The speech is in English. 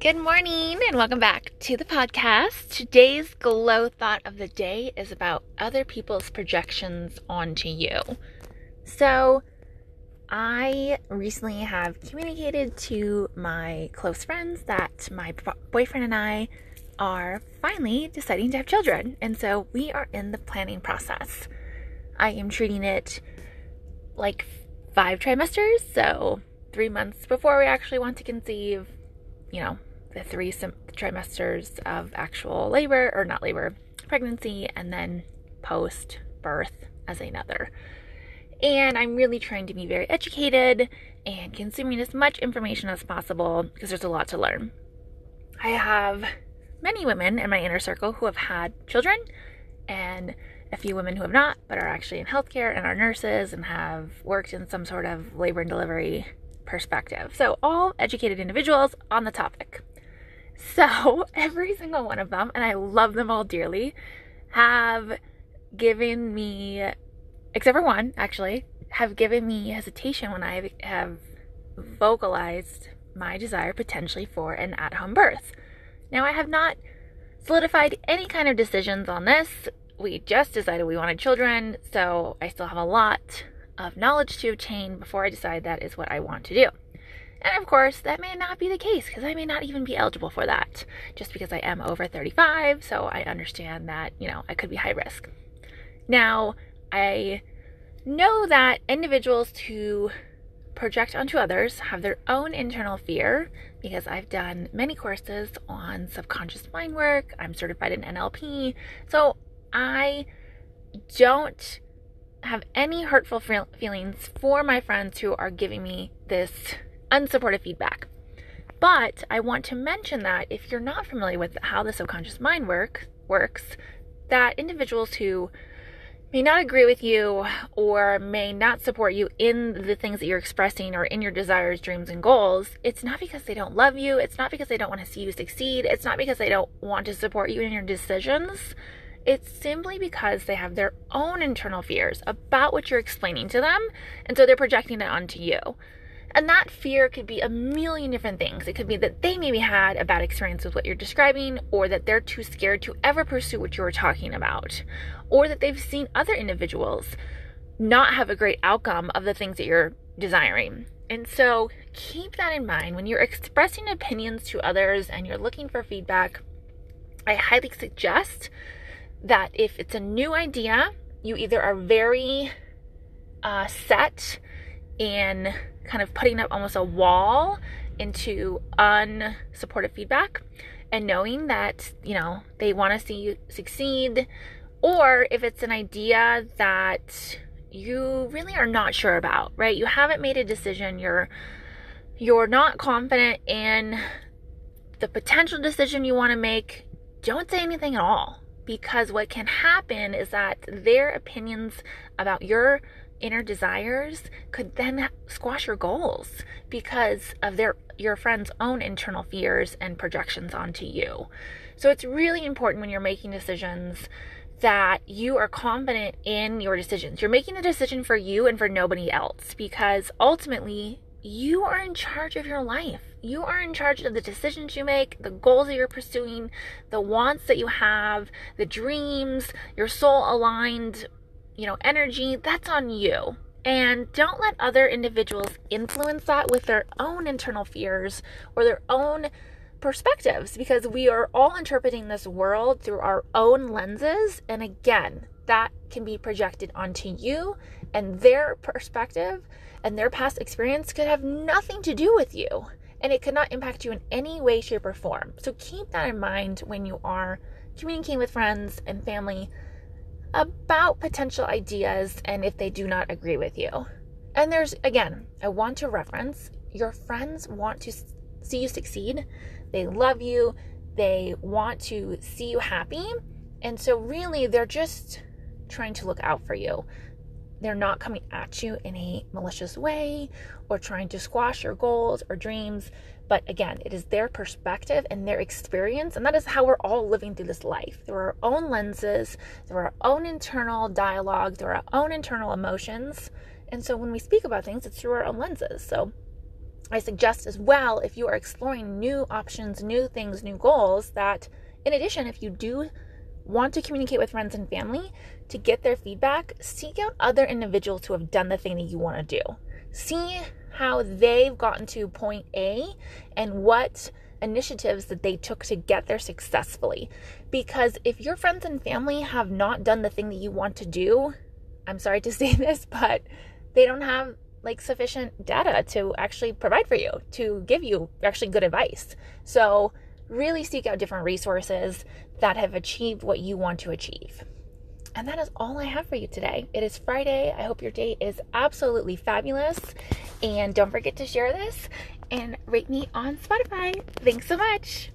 Good morning and welcome back to the podcast. Today's glow thought of the day is about other people's projections onto you. So, I recently have communicated to my close friends that my boyfriend and I are finally deciding to have children. And so we are in the planning process. I am treating it like five trimesters, so three months before we actually want to conceive, you know, the three trimesters of actual labor, or not labor, pregnancy, and then post birth as another. And I'm really trying to be very educated and consuming as much information as possible because there's a lot to learn. I have many women in my inner circle who have had children, and a few women who have not, but are actually in healthcare and are nurses and have worked in some sort of labor and delivery perspective. So, all educated individuals on the topic. So, every single one of them, and I love them all dearly, have given me, except for one actually, have given me hesitation when I have vocalized my desire potentially for an at home birth. Now, I have not solidified any kind of decisions on this. We just decided we wanted children, so I still have a lot of knowledge to obtain before I decide that is what I want to do. And of course, that may not be the case because I may not even be eligible for that just because I am over 35. So I understand that, you know, I could be high risk. Now, I know that individuals who project onto others have their own internal fear because I've done many courses on subconscious mind work. I'm certified in NLP. So I don't have any hurtful feelings for my friends who are giving me this unsupportive feedback. But I want to mention that if you're not familiar with how the subconscious mind work works, that individuals who may not agree with you or may not support you in the things that you're expressing or in your desires, dreams, and goals, it's not because they don't love you. It's not because they don't want to see you succeed. It's not because they don't want to support you in your decisions. It's simply because they have their own internal fears about what you're explaining to them, and so they're projecting it onto you. And that fear could be a million different things. It could be that they maybe had a bad experience with what you're describing, or that they're too scared to ever pursue what you were talking about, or that they've seen other individuals not have a great outcome of the things that you're desiring. And so keep that in mind when you're expressing opinions to others and you're looking for feedback. I highly suggest that if it's a new idea, you either are very uh, set in kind of putting up almost a wall into unsupportive feedback and knowing that, you know, they want to see you succeed, or if it's an idea that you really are not sure about, right? You haven't made a decision, you're you're not confident in the potential decision you want to make, don't say anything at all because what can happen is that their opinions about your inner desires could then squash your goals because of their your friend's own internal fears and projections onto you. So it's really important when you're making decisions that you are confident in your decisions. You're making the decision for you and for nobody else because ultimately you are in charge of your life. You are in charge of the decisions you make, the goals that you're pursuing, the wants that you have, the dreams, your soul aligned you know, energy, that's on you. And don't let other individuals influence that with their own internal fears or their own perspectives because we are all interpreting this world through our own lenses. And again, that can be projected onto you, and their perspective and their past experience could have nothing to do with you. And it could not impact you in any way, shape, or form. So keep that in mind when you are communicating with friends and family about potential ideas and if they do not agree with you. And there's, again, I want to reference your friends want to see you succeed, they love you, they want to see you happy. And so, really, they're just trying to look out for you. They're not coming at you in a malicious way or trying to squash your goals or dreams. But again, it is their perspective and their experience. And that is how we're all living through this life through our own lenses, through our own internal dialogue, through our own internal emotions. And so when we speak about things, it's through our own lenses. So I suggest as well, if you are exploring new options, new things, new goals, that in addition, if you do want to communicate with friends and family to get their feedback, seek out other individuals who have done the thing that you want to do. See how they've gotten to point A and what initiatives that they took to get there successfully. Because if your friends and family have not done the thing that you want to do, I'm sorry to say this, but they don't have like sufficient data to actually provide for you, to give you actually good advice. So, really seek out different resources that have achieved what you want to achieve. And that is all I have for you today. It is Friday. I hope your day is absolutely fabulous. And don't forget to share this and rate me on Spotify. Thanks so much.